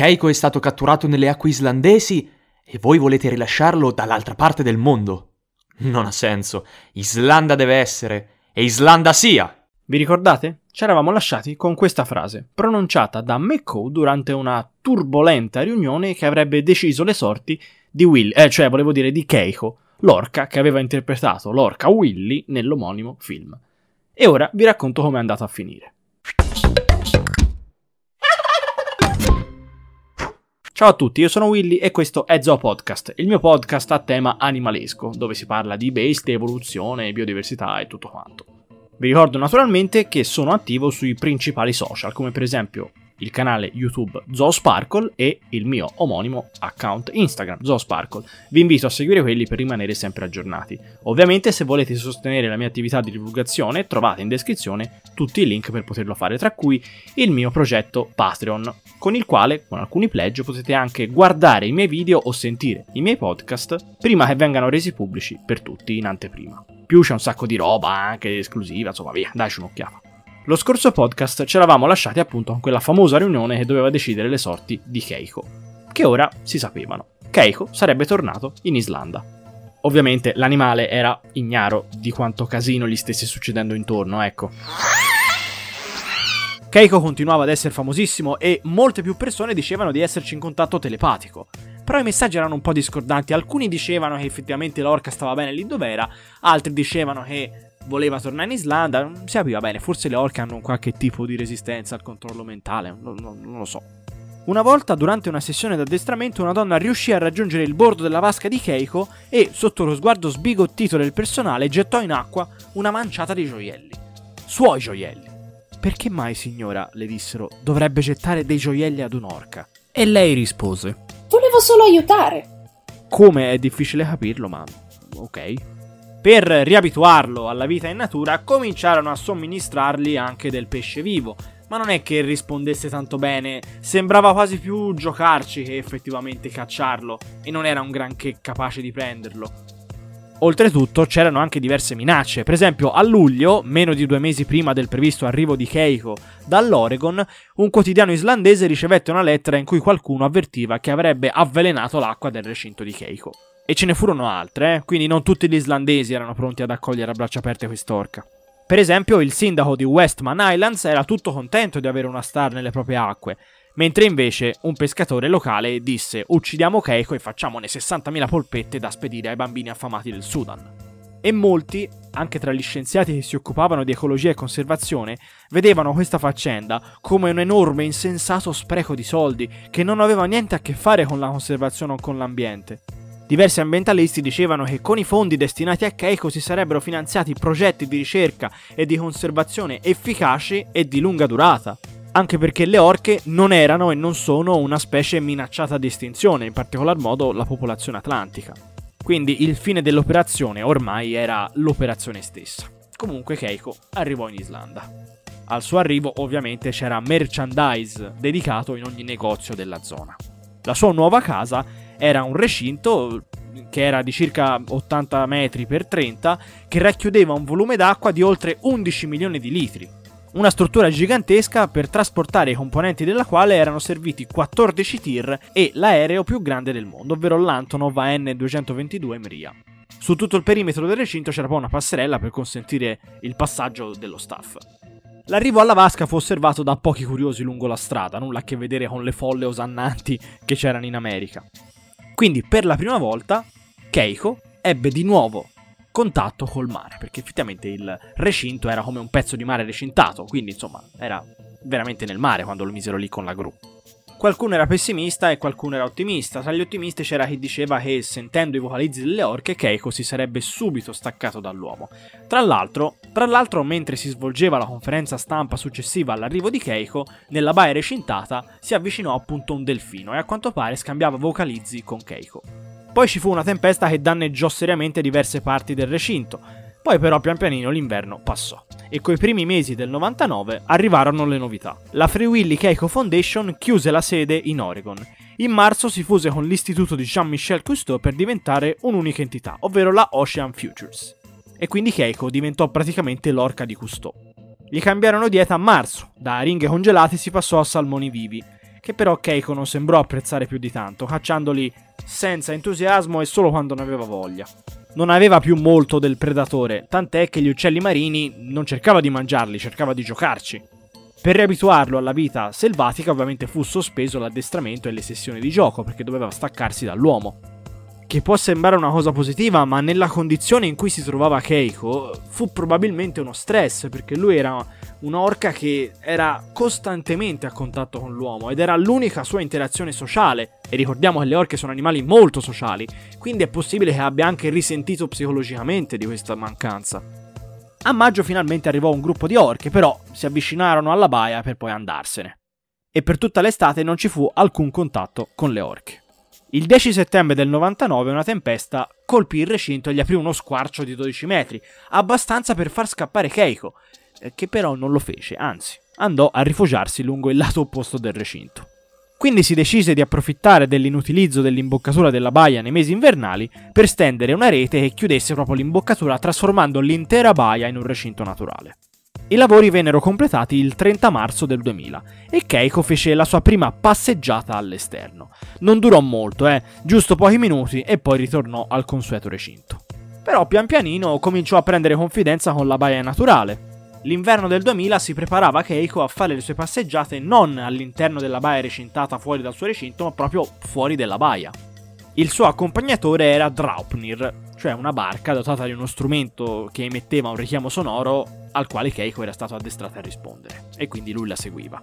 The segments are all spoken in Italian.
Keiko è stato catturato nelle acque islandesi e voi volete rilasciarlo dall'altra parte del mondo. Non ha senso. Islanda deve essere. E Islanda sia! Vi ricordate? Ci eravamo lasciati con questa frase, pronunciata da McCall durante una turbolenta riunione che avrebbe deciso le sorti di Will, eh, cioè volevo dire di Keiko, l'orca che aveva interpretato l'orca Willy nell'omonimo film. E ora vi racconto come è andato a finire. Ciao a tutti, io sono Willy e questo è Zoo Podcast, il mio podcast a tema animalesco, dove si parla di bestie, evoluzione, biodiversità e tutto quanto. Vi ricordo naturalmente che sono attivo sui principali social, come per esempio il canale YouTube Zoosparkle e il mio omonimo account Instagram Zoosparkle. Vi invito a seguire quelli per rimanere sempre aggiornati. Ovviamente se volete sostenere la mia attività di divulgazione trovate in descrizione tutti i link per poterlo fare, tra cui il mio progetto Patreon, con il quale con alcuni pledge potete anche guardare i miei video o sentire i miei podcast prima che vengano resi pubblici per tutti in anteprima più c'è un sacco di roba anche esclusiva, insomma via, daici un'occhiata. Lo scorso podcast ci eravamo lasciati appunto con quella famosa riunione che doveva decidere le sorti di Keiko, che ora si sapevano. Keiko sarebbe tornato in Islanda. Ovviamente l'animale era ignaro di quanto casino gli stesse succedendo intorno, ecco. Keiko continuava ad essere famosissimo e molte più persone dicevano di esserci in contatto telepatico però i messaggi erano un po' discordanti. Alcuni dicevano che effettivamente l'orca stava bene lì dove era, altri dicevano che voleva tornare in Islanda. Non si capiva bene, forse le orche hanno qualche tipo di resistenza al controllo mentale, non, non, non lo so. Una volta, durante una sessione d'addestramento, una donna riuscì a raggiungere il bordo della vasca di Keiko e, sotto lo sguardo sbigottito del personale, gettò in acqua una manciata di gioielli. Suoi gioielli. Perché mai, signora, le dissero, dovrebbe gettare dei gioielli ad un'orca? E lei rispose: Volevo solo aiutare. Come è difficile capirlo, ma ok. Per riabituarlo alla vita in natura, cominciarono a somministrargli anche del pesce vivo. Ma non è che rispondesse tanto bene, sembrava quasi più giocarci che effettivamente cacciarlo, e non era un granché capace di prenderlo. Oltretutto c'erano anche diverse minacce, per esempio a luglio, meno di due mesi prima del previsto arrivo di Keiko dall'Oregon, un quotidiano islandese ricevette una lettera in cui qualcuno avvertiva che avrebbe avvelenato l'acqua del recinto di Keiko. E ce ne furono altre, eh? quindi non tutti gli islandesi erano pronti ad accogliere a braccia aperte quest'orca. Per esempio, il sindaco di Westman Islands era tutto contento di avere una star nelle proprie acque, mentre invece un pescatore locale disse uccidiamo Keiko e facciamone 60.000 polpette da spedire ai bambini affamati del Sudan. E molti, anche tra gli scienziati che si occupavano di ecologia e conservazione, vedevano questa faccenda come un enorme insensato spreco di soldi che non aveva niente a che fare con la conservazione o con l'ambiente. Diversi ambientalisti dicevano che con i fondi destinati a Keiko si sarebbero finanziati progetti di ricerca e di conservazione efficaci e di lunga durata anche perché le orche non erano e non sono una specie minacciata di estinzione, in particolar modo la popolazione atlantica. Quindi il fine dell'operazione ormai era l'operazione stessa. Comunque Keiko arrivò in Islanda. Al suo arrivo ovviamente c'era merchandise dedicato in ogni negozio della zona. La sua nuova casa era un recinto che era di circa 80 metri per 30 che racchiudeva un volume d'acqua di oltre 11 milioni di litri, una struttura gigantesca per trasportare i componenti della quale erano serviti 14 tir e l'aereo più grande del mondo, ovvero l'Antonov AN-222 Mria. Su tutto il perimetro del recinto c'era poi una passerella per consentire il passaggio dello staff. L'arrivo alla vasca fu osservato da pochi curiosi lungo la strada, nulla a che vedere con le folle osannanti che c'erano in America. Quindi, per la prima volta, Keiko ebbe di nuovo contatto col mare, perché effettivamente il recinto era come un pezzo di mare recintato, quindi insomma era veramente nel mare quando lo misero lì con la gru. Qualcuno era pessimista e qualcuno era ottimista. Tra gli ottimisti c'era chi diceva che, sentendo i vocalizzi delle orche, Keiko si sarebbe subito staccato dall'uomo. Tra l'altro, tra l'altro, mentre si svolgeva la conferenza stampa successiva all'arrivo di Keiko, nella baia recintata si avvicinò appunto un delfino e a quanto pare scambiava vocalizzi con Keiko. Poi ci fu una tempesta che danneggiò seriamente diverse parti del recinto. Poi però pian pianino l'inverno passò e coi primi mesi del 99 arrivarono le novità. La Free Willy Keiko Foundation chiuse la sede in Oregon. In marzo si fuse con l'istituto di Jean-Michel Cousteau per diventare un'unica entità, ovvero la Ocean Futures. E quindi Keiko diventò praticamente l'orca di Cousteau. Gli cambiarono dieta a marzo, da ringhe congelate si passò a salmoni vivi, che però Keiko non sembrò apprezzare più di tanto, cacciandoli senza entusiasmo e solo quando ne aveva voglia. Non aveva più molto del predatore, tant'è che gli uccelli marini non cercava di mangiarli, cercava di giocarci. Per riabituarlo alla vita selvatica ovviamente fu sospeso l'addestramento e le sessioni di gioco perché doveva staccarsi dall'uomo che può sembrare una cosa positiva, ma nella condizione in cui si trovava Keiko fu probabilmente uno stress, perché lui era un'orca che era costantemente a contatto con l'uomo ed era l'unica sua interazione sociale. E ricordiamo che le orche sono animali molto sociali, quindi è possibile che abbia anche risentito psicologicamente di questa mancanza. A maggio finalmente arrivò un gruppo di orche, però si avvicinarono alla baia per poi andarsene. E per tutta l'estate non ci fu alcun contatto con le orche. Il 10 settembre del 99 una tempesta colpì il recinto e gli aprì uno squarcio di 12 metri, abbastanza per far scappare Keiko, eh, che però non lo fece, anzi, andò a rifugiarsi lungo il lato opposto del recinto. Quindi si decise di approfittare dell'inutilizzo dell'imboccatura della baia nei mesi invernali per stendere una rete che chiudesse proprio l'imboccatura trasformando l'intera baia in un recinto naturale. I lavori vennero completati il 30 marzo del 2000 e Keiko fece la sua prima passeggiata all'esterno. Non durò molto, eh, giusto pochi minuti e poi ritornò al consueto recinto. Però pian pianino cominciò a prendere confidenza con la baia naturale. L'inverno del 2000 si preparava Keiko a fare le sue passeggiate non all'interno della baia recintata fuori dal suo recinto, ma proprio fuori della baia. Il suo accompagnatore era Draupnir, cioè una barca dotata di uno strumento che emetteva un richiamo sonoro al quale Keiko era stato addestrato a rispondere, e quindi lui la seguiva.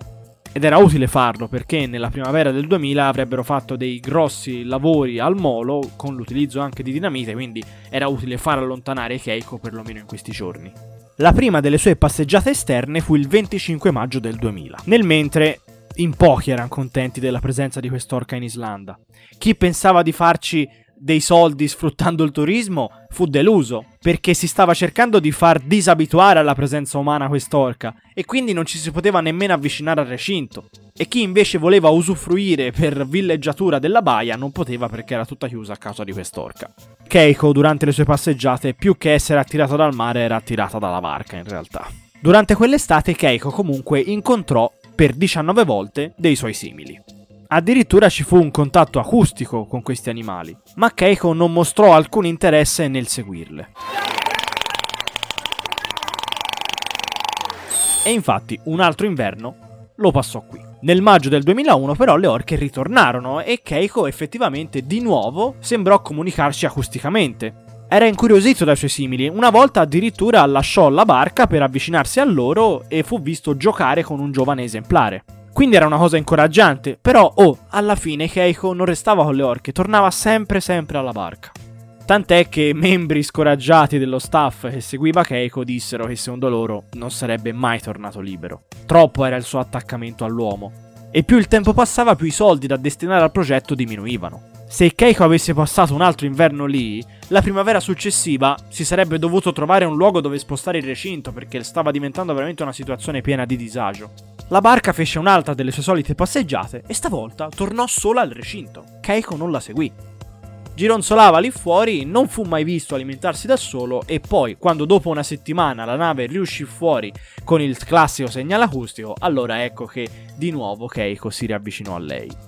Ed era utile farlo perché nella primavera del 2000 avrebbero fatto dei grossi lavori al molo con l'utilizzo anche di dinamite, quindi era utile far allontanare Keiko perlomeno in questi giorni. La prima delle sue passeggiate esterne fu il 25 maggio del 2000. Nel mentre in pochi erano contenti della presenza di quest'orca in Islanda. Chi pensava di farci dei soldi sfruttando il turismo fu deluso, perché si stava cercando di far disabituare alla presenza umana quest'orca e quindi non ci si poteva nemmeno avvicinare al recinto. E chi invece voleva usufruire per villeggiatura della baia non poteva perché era tutta chiusa a causa di quest'orca. Keiko durante le sue passeggiate più che essere attirata dal mare era attirata dalla barca in realtà. Durante quell'estate Keiko comunque incontrò per 19 volte dei suoi simili. Addirittura ci fu un contatto acustico con questi animali, ma Keiko non mostrò alcun interesse nel seguirle. E infatti un altro inverno lo passò qui. Nel maggio del 2001 però le orche ritornarono e Keiko effettivamente di nuovo sembrò comunicarci acusticamente, era incuriosito dai suoi simili, una volta addirittura lasciò la barca per avvicinarsi a loro e fu visto giocare con un giovane esemplare. Quindi era una cosa incoraggiante, però oh, alla fine Keiko non restava con le orche, tornava sempre sempre alla barca. Tant'è che membri scoraggiati dello staff che seguiva Keiko dissero che secondo loro non sarebbe mai tornato libero. Troppo era il suo attaccamento all'uomo. E più il tempo passava, più i soldi da destinare al progetto diminuivano. Se Keiko avesse passato un altro inverno lì, la primavera successiva si sarebbe dovuto trovare un luogo dove spostare il recinto perché stava diventando veramente una situazione piena di disagio. La barca fece un'altra delle sue solite passeggiate e stavolta tornò sola al recinto. Keiko non la seguì. Gironzolava lì fuori, non fu mai visto alimentarsi da solo e poi, quando dopo una settimana la nave riuscì fuori con il classico segnale acustico, allora ecco che di nuovo Keiko si riavvicinò a lei.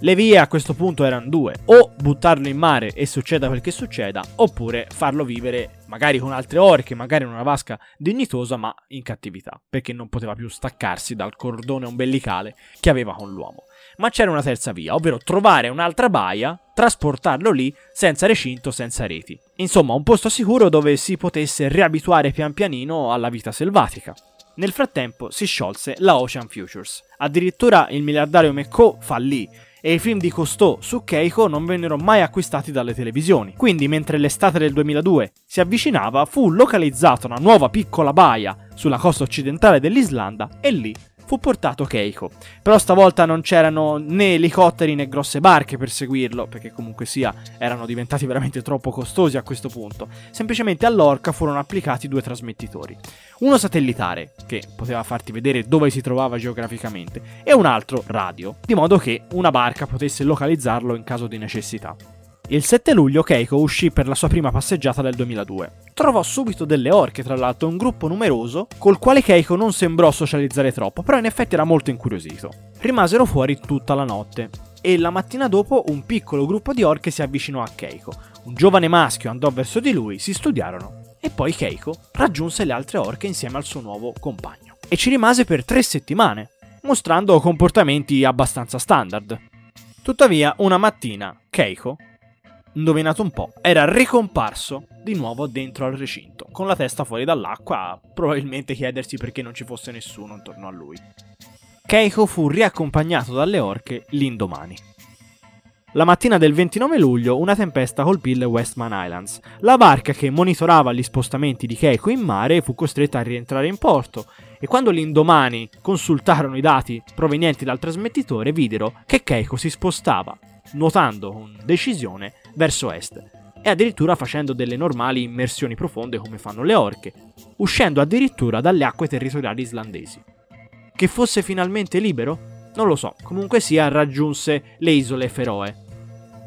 Le vie a questo punto erano due, o buttarlo in mare e succeda quel che succeda, oppure farlo vivere magari con altre orche, magari in una vasca dignitosa, ma in cattività, perché non poteva più staccarsi dal cordone ombelicale che aveva con l'uomo. Ma c'era una terza via, ovvero trovare un'altra baia, trasportarlo lì senza recinto, senza reti. Insomma, un posto sicuro dove si potesse riabituare pian pianino alla vita selvatica. Nel frattempo si sciolse la Ocean Futures. Addirittura il miliardario McCo fallì e i film di Cousteau su Keiko non vennero mai acquistati dalle televisioni. Quindi, mentre l'estate del 2002 si avvicinava, fu localizzata una nuova piccola baia sulla costa occidentale dell'Islanda e lì fu portato Keiko. Però stavolta non c'erano né elicotteri né grosse barche per seguirlo, perché comunque sia erano diventati veramente troppo costosi a questo punto. Semplicemente all'orca furono applicati due trasmettitori. Uno satellitare, che poteva farti vedere dove si trovava geograficamente, e un altro radio, di modo che una barca potesse localizzarlo in caso di necessità. Il 7 luglio Keiko uscì per la sua prima passeggiata del 2002. Trovò subito delle orche, tra l'altro un gruppo numeroso, col quale Keiko non sembrò socializzare troppo, però in effetti era molto incuriosito. Rimasero fuori tutta la notte e la mattina dopo un piccolo gruppo di orche si avvicinò a Keiko. Un giovane maschio andò verso di lui, si studiarono e poi Keiko raggiunse le altre orche insieme al suo nuovo compagno. E ci rimase per tre settimane, mostrando comportamenti abbastanza standard. Tuttavia, una mattina, Keiko indovinate un po', era ricomparso di nuovo dentro al recinto, con la testa fuori dall'acqua, probabilmente chiedersi perché non ci fosse nessuno intorno a lui. Keiko fu riaccompagnato dalle orche l'indomani. La mattina del 29 luglio una tempesta colpì le Westman Islands. La barca che monitorava gli spostamenti di Keiko in mare fu costretta a rientrare in porto e quando l'indomani consultarono i dati provenienti dal trasmettitore videro che Keiko si spostava, nuotando con decisione verso est e addirittura facendo delle normali immersioni profonde come fanno le orche, uscendo addirittura dalle acque territoriali islandesi. Che fosse finalmente libero? Non lo so, comunque sia raggiunse le isole Feroe,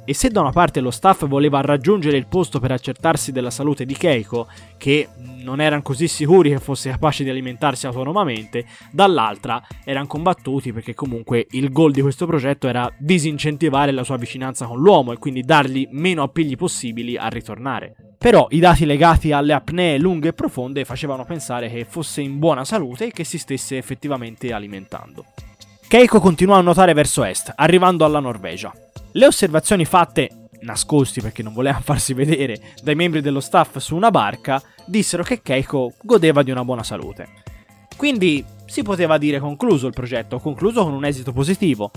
e se da una parte lo staff voleva raggiungere il posto per accertarsi della salute di Keiko, che non erano così sicuri che fosse capace di alimentarsi autonomamente, dall'altra erano combattuti perché comunque il goal di questo progetto era disincentivare la sua vicinanza con l'uomo e quindi dargli meno appigli possibili a ritornare. Però i dati legati alle apnee lunghe e profonde facevano pensare che fosse in buona salute e che si stesse effettivamente alimentando. Keiko continuò a nuotare verso est, arrivando alla Norvegia. Le osservazioni fatte, nascosti perché non volevano farsi vedere, dai membri dello staff su una barca, dissero che Keiko godeva di una buona salute. Quindi si poteva dire concluso il progetto, concluso con un esito positivo,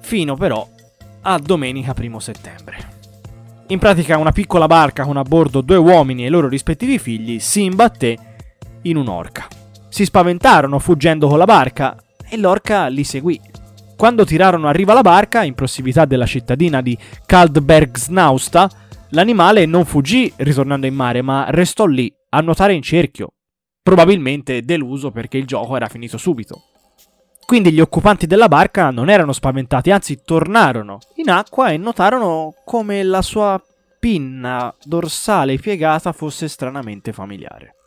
fino però a domenica 1 settembre. In pratica una piccola barca con a bordo due uomini e i loro rispettivi figli si imbatté in un'orca. Si spaventarono fuggendo con la barca e l'orca li seguì quando tirarono a riva la barca, in prossimità della cittadina di Kaldbergsnausta, l'animale non fuggì ritornando in mare, ma restò lì a nuotare in cerchio, probabilmente deluso perché il gioco era finito subito. Quindi gli occupanti della barca non erano spaventati, anzi tornarono in acqua e notarono come la sua pinna dorsale piegata fosse stranamente familiare.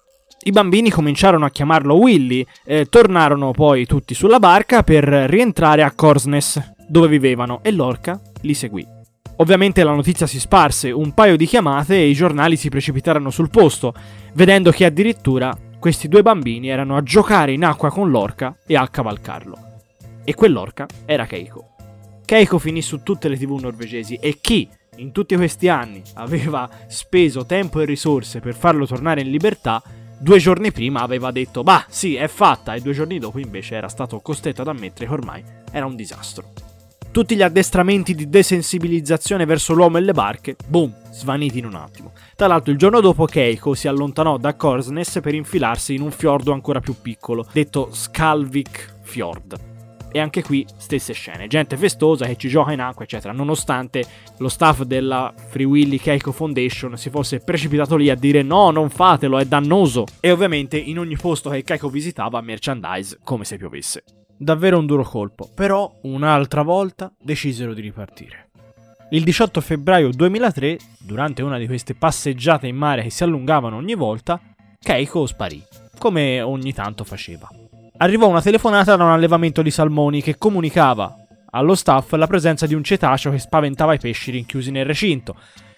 I bambini cominciarono a chiamarlo Willy, eh, tornarono poi tutti sulla barca per rientrare a Korsnes, dove vivevano, e l'orca li seguì. Ovviamente la notizia si sparse, un paio di chiamate e i giornali si precipitarono sul posto, vedendo che addirittura questi due bambini erano a giocare in acqua con l'orca e a cavalcarlo. E quell'orca era Keiko. Keiko finì su tutte le tv norvegesi e chi in tutti questi anni aveva speso tempo e risorse per farlo tornare in libertà due giorni prima aveva detto bah sì è fatta e due giorni dopo invece era stato costretto ad ammettere che ormai era un disastro. Tutti gli addestramenti di desensibilizzazione verso l'uomo e le barche, boom, svaniti in un attimo. Tra l'altro il giorno dopo Keiko si allontanò da Korsnes per infilarsi in un fiordo ancora più piccolo, detto Skalvik Fjord e anche qui stesse scene, gente festosa che ci gioca in acqua, eccetera, nonostante lo staff della Free Willy Keiko Foundation si fosse precipitato lì a dire no, non fatelo, è dannoso. E ovviamente in ogni posto che Keiko visitava merchandise come se piovesse. Davvero un duro colpo, però un'altra volta decisero di ripartire. Il 18 febbraio 2003, durante una di queste passeggiate in mare che si allungavano ogni volta, Keiko sparì, come ogni tanto faceva arrivò una telefonata da un allevamento di salmoni che comunicava allo staff la presenza di un cetaceo che spaventava i pesci rinchiusi nel recinto.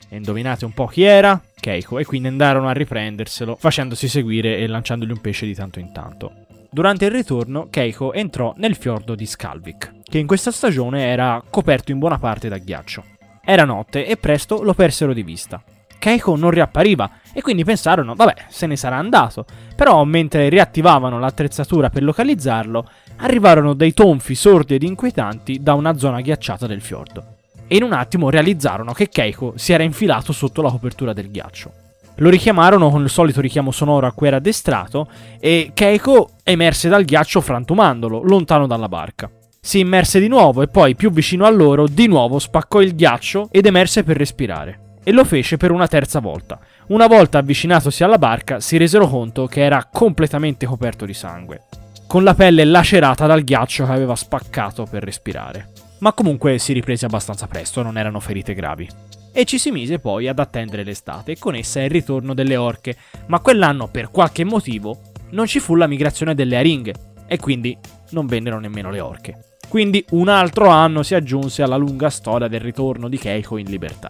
E indovinate un po' chi era? Keiko, e quindi andarono a riprenderselo, facendosi seguire e lanciandogli un pesce di tanto in tanto. Durante il ritorno, Keiko entrò nel fiordo di Skalvik, che in questa stagione era coperto in buona parte da ghiaccio. Era notte e presto lo persero di vista. Keiko non riappariva e quindi pensarono, vabbè, se ne sarà andato. Però mentre riattivavano l'attrezzatura per localizzarlo, arrivarono dei tonfi sordi ed inquietanti da una zona ghiacciata del fiordo. E in un attimo realizzarono che Keiko si era infilato sotto la copertura del ghiaccio. Lo richiamarono con il solito richiamo sonoro a cui era addestrato e Keiko emerse dal ghiaccio frantumandolo, lontano dalla barca. Si immerse di nuovo e poi, più vicino a loro, di nuovo spaccò il ghiaccio ed emerse per respirare e lo fece per una terza volta. Una volta avvicinatosi alla barca si resero conto che era completamente coperto di sangue, con la pelle lacerata dal ghiaccio che aveva spaccato per respirare. Ma comunque si riprese abbastanza presto, non erano ferite gravi. e ci si mise poi ad attendere l'estate e con essa il ritorno delle orche, ma quell'anno per qualche motivo non ci fu la migrazione delle aringhe e quindi non vennero nemmeno le orche. Quindi un altro anno si aggiunse alla lunga storia del ritorno di Keiko in libertà.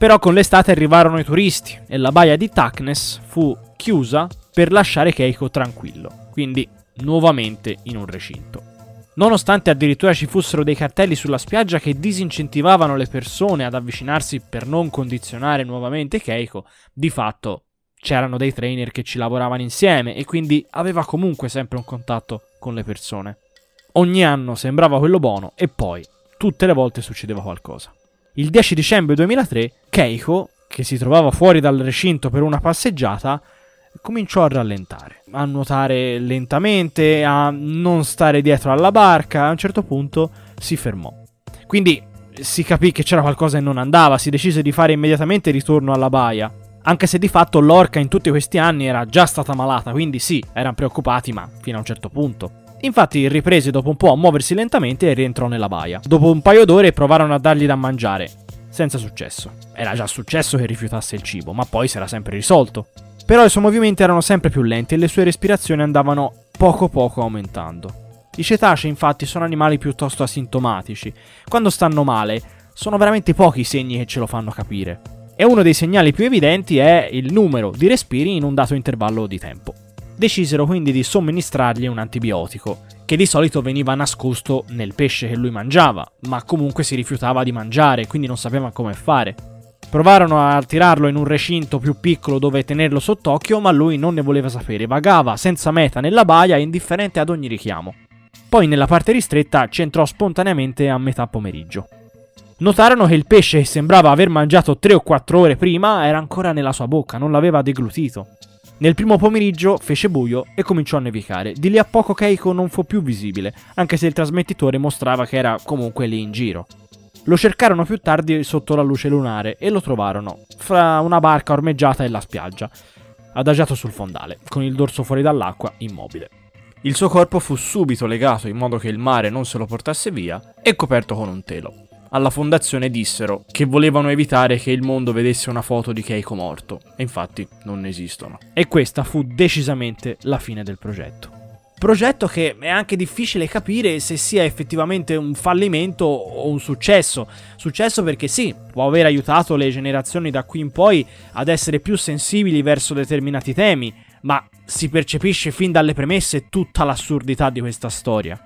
Però con l'estate arrivarono i turisti e la baia di Taknes fu chiusa per lasciare Keiko tranquillo, quindi nuovamente in un recinto. Nonostante addirittura ci fossero dei cartelli sulla spiaggia che disincentivavano le persone ad avvicinarsi per non condizionare nuovamente Keiko, di fatto c'erano dei trainer che ci lavoravano insieme e quindi aveva comunque sempre un contatto con le persone. Ogni anno sembrava quello buono e poi tutte le volte succedeva qualcosa. Il 10 dicembre 2003 Keiko, che si trovava fuori dal recinto per una passeggiata, cominciò a rallentare, a nuotare lentamente, a non stare dietro alla barca, a un certo punto si fermò. Quindi si capì che c'era qualcosa che non andava, si decise di fare immediatamente ritorno alla baia. Anche se di fatto l'orca in tutti questi anni era già stata malata, quindi sì, erano preoccupati, ma fino a un certo punto. Infatti riprese dopo un po' a muoversi lentamente e rientrò nella baia. Dopo un paio d'ore provarono a dargli da mangiare, senza successo. Era già successo che rifiutasse il cibo, ma poi si era sempre risolto. Però i suoi movimenti erano sempre più lenti e le sue respirazioni andavano poco poco aumentando. I cetacei infatti sono animali piuttosto asintomatici. Quando stanno male, sono veramente pochi i segni che ce lo fanno capire. E uno dei segnali più evidenti è il numero di respiri in un dato intervallo di tempo. Decisero quindi di somministrargli un antibiotico, che di solito veniva nascosto nel pesce che lui mangiava, ma comunque si rifiutava di mangiare, quindi non sapeva come fare. Provarono a tirarlo in un recinto più piccolo dove tenerlo sott'occhio, ma lui non ne voleva sapere, vagava senza meta nella baia, indifferente ad ogni richiamo. Poi nella parte ristretta ci entrò spontaneamente a metà pomeriggio. Notarono che il pesce che sembrava aver mangiato 3 o 4 ore prima era ancora nella sua bocca, non l'aveva deglutito. Nel primo pomeriggio fece buio e cominciò a nevicare. Di lì a poco Keiko non fu più visibile, anche se il trasmettitore mostrava che era comunque lì in giro. Lo cercarono più tardi sotto la luce lunare e lo trovarono fra una barca ormeggiata e la spiaggia, adagiato sul fondale, con il dorso fuori dall'acqua, immobile. Il suo corpo fu subito legato in modo che il mare non se lo portasse via e coperto con un telo. Alla fondazione dissero che volevano evitare che il mondo vedesse una foto di Keiko morto, e infatti non esistono. E questa fu decisamente la fine del progetto. Progetto che è anche difficile capire se sia effettivamente un fallimento o un successo. Successo perché sì, può aver aiutato le generazioni da qui in poi ad essere più sensibili verso determinati temi, ma si percepisce fin dalle premesse tutta l'assurdità di questa storia.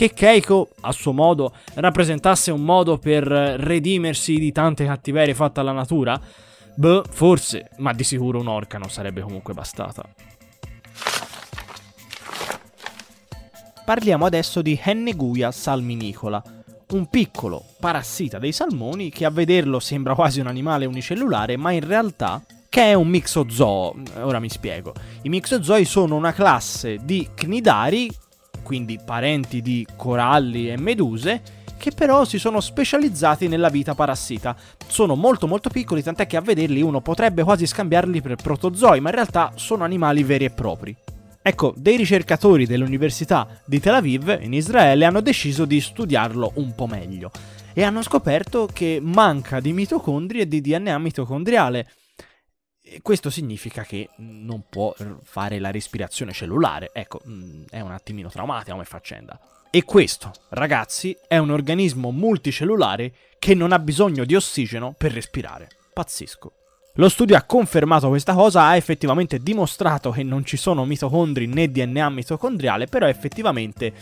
Che Keiko, a suo modo, rappresentasse un modo per redimersi di tante cattiverie fatte alla natura? Beh, forse, ma di sicuro un'orca non sarebbe comunque bastata. Parliamo adesso di Henneguia salminicola, un piccolo parassita dei salmoni che a vederlo sembra quasi un animale unicellulare, ma in realtà che è un mixozoo. Ora mi spiego. I mixozoi sono una classe di cnidari, quindi parenti di coralli e meduse, che però si sono specializzati nella vita parassita. Sono molto molto piccoli, tant'è che a vederli uno potrebbe quasi scambiarli per protozoi, ma in realtà sono animali veri e propri. Ecco, dei ricercatori dell'Università di Tel Aviv in Israele hanno deciso di studiarlo un po' meglio e hanno scoperto che manca di mitocondri e di DNA mitocondriale. E questo significa che non può fare la respirazione cellulare. Ecco, mm, è un attimino traumatica come faccenda. E questo, ragazzi, è un organismo multicellulare che non ha bisogno di ossigeno per respirare. Pazzesco. Lo studio ha confermato questa cosa, ha effettivamente dimostrato che non ci sono mitocondri né DNA mitocondriale, però effettivamente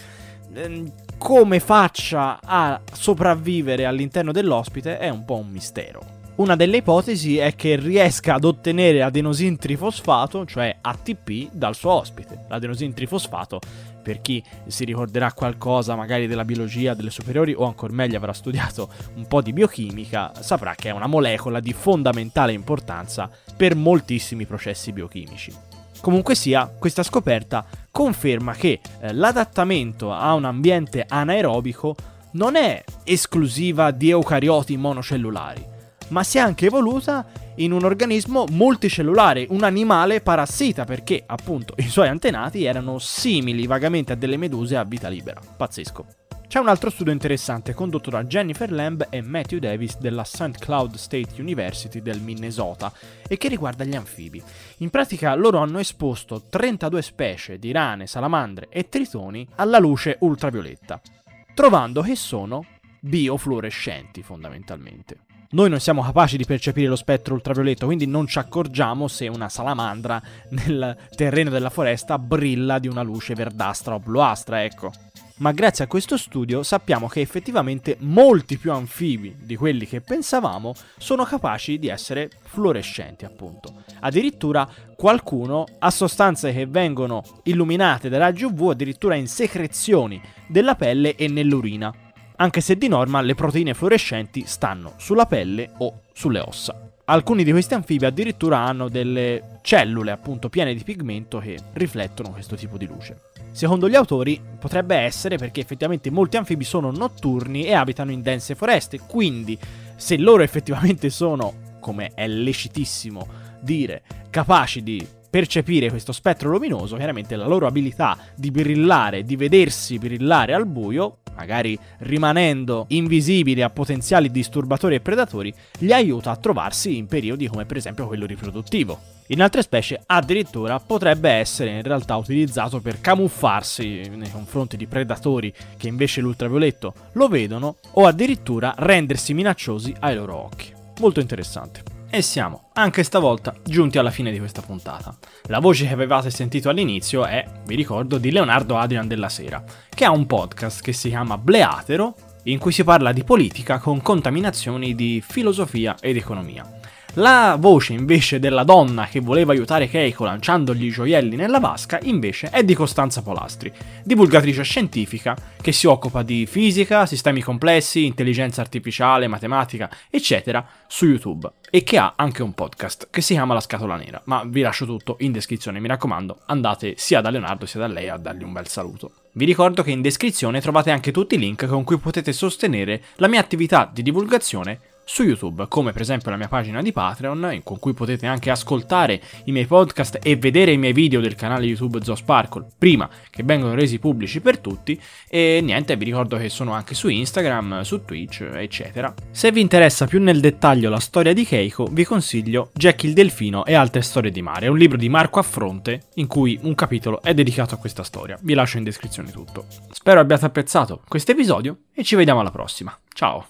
ehm, come faccia a sopravvivere all'interno dell'ospite è un po' un mistero. Una delle ipotesi è che riesca ad ottenere adenosin trifosfato, cioè ATP, dal suo ospite. L'adenosin trifosfato per chi si ricorderà qualcosa magari della biologia delle superiori o ancora meglio avrà studiato un po' di biochimica, saprà che è una molecola di fondamentale importanza per moltissimi processi biochimici. Comunque sia, questa scoperta conferma che eh, l'adattamento a un ambiente anaerobico non è esclusiva di eucarioti monocellulari, ma si è anche evoluta in un organismo multicellulare, un animale parassita, perché appunto i suoi antenati erano simili vagamente a delle meduse a vita libera. Pazzesco. C'è un altro studio interessante condotto da Jennifer Lamb e Matthew Davis della St. Cloud State University del Minnesota e che riguarda gli anfibi. In pratica loro hanno esposto 32 specie di rane, salamandre e tritoni alla luce ultravioletta, trovando che sono biofluorescenti fondamentalmente. Noi non siamo capaci di percepire lo spettro ultravioletto, quindi non ci accorgiamo se una salamandra nel terreno della foresta brilla di una luce verdastra o bluastra, ecco ma grazie a questo studio sappiamo che effettivamente molti più anfibi di quelli che pensavamo sono capaci di essere fluorescenti, appunto. Addirittura qualcuno ha sostanze che vengono illuminate dai raggi UV addirittura in secrezioni della pelle e nell'urina, anche se di norma le proteine fluorescenti stanno sulla pelle o sulle ossa. Alcuni di questi anfibi addirittura hanno delle cellule appunto piene di pigmento che riflettono questo tipo di luce. Secondo gli autori potrebbe essere perché effettivamente molti anfibi sono notturni e abitano in dense foreste, quindi se loro effettivamente sono, come è lecitissimo dire, capaci di percepire questo spettro luminoso, chiaramente la loro abilità di brillare, di vedersi brillare al buio, magari rimanendo invisibili a potenziali disturbatori e predatori, gli aiuta a trovarsi in periodi come per esempio quello riproduttivo. In altre specie addirittura potrebbe essere in realtà utilizzato per camuffarsi nei confronti di predatori che invece l'ultravioletto lo vedono o addirittura rendersi minacciosi ai loro occhi. Molto interessante. E siamo, anche stavolta, giunti alla fine di questa puntata. La voce che avevate sentito all'inizio è, vi ricordo, di Leonardo Adrian della Sera, che ha un podcast che si chiama Bleatero, in cui si parla di politica con contaminazioni di filosofia ed economia. La voce invece della donna che voleva aiutare Keiko lanciandogli i gioielli nella vasca invece è di Costanza Polastri, divulgatrice scientifica che si occupa di fisica, sistemi complessi, intelligenza artificiale, matematica, eccetera, su YouTube e che ha anche un podcast che si chiama La Scatola Nera, ma vi lascio tutto in descrizione, mi raccomando, andate sia da Leonardo sia da lei a dargli un bel saluto. Vi ricordo che in descrizione trovate anche tutti i link con cui potete sostenere la mia attività di divulgazione su YouTube, come per esempio la mia pagina di Patreon, con cui potete anche ascoltare i miei podcast e vedere i miei video del canale YouTube Zoosparkle prima che vengano resi pubblici per tutti. E niente, vi ricordo che sono anche su Instagram, su Twitch, eccetera. Se vi interessa più nel dettaglio la storia di Keiko, vi consiglio Jack il Delfino e altre storie di mare, un libro di Marco Affronte in cui un capitolo è dedicato a questa storia. Vi lascio in descrizione tutto. Spero abbiate apprezzato questo episodio e ci vediamo alla prossima. Ciao!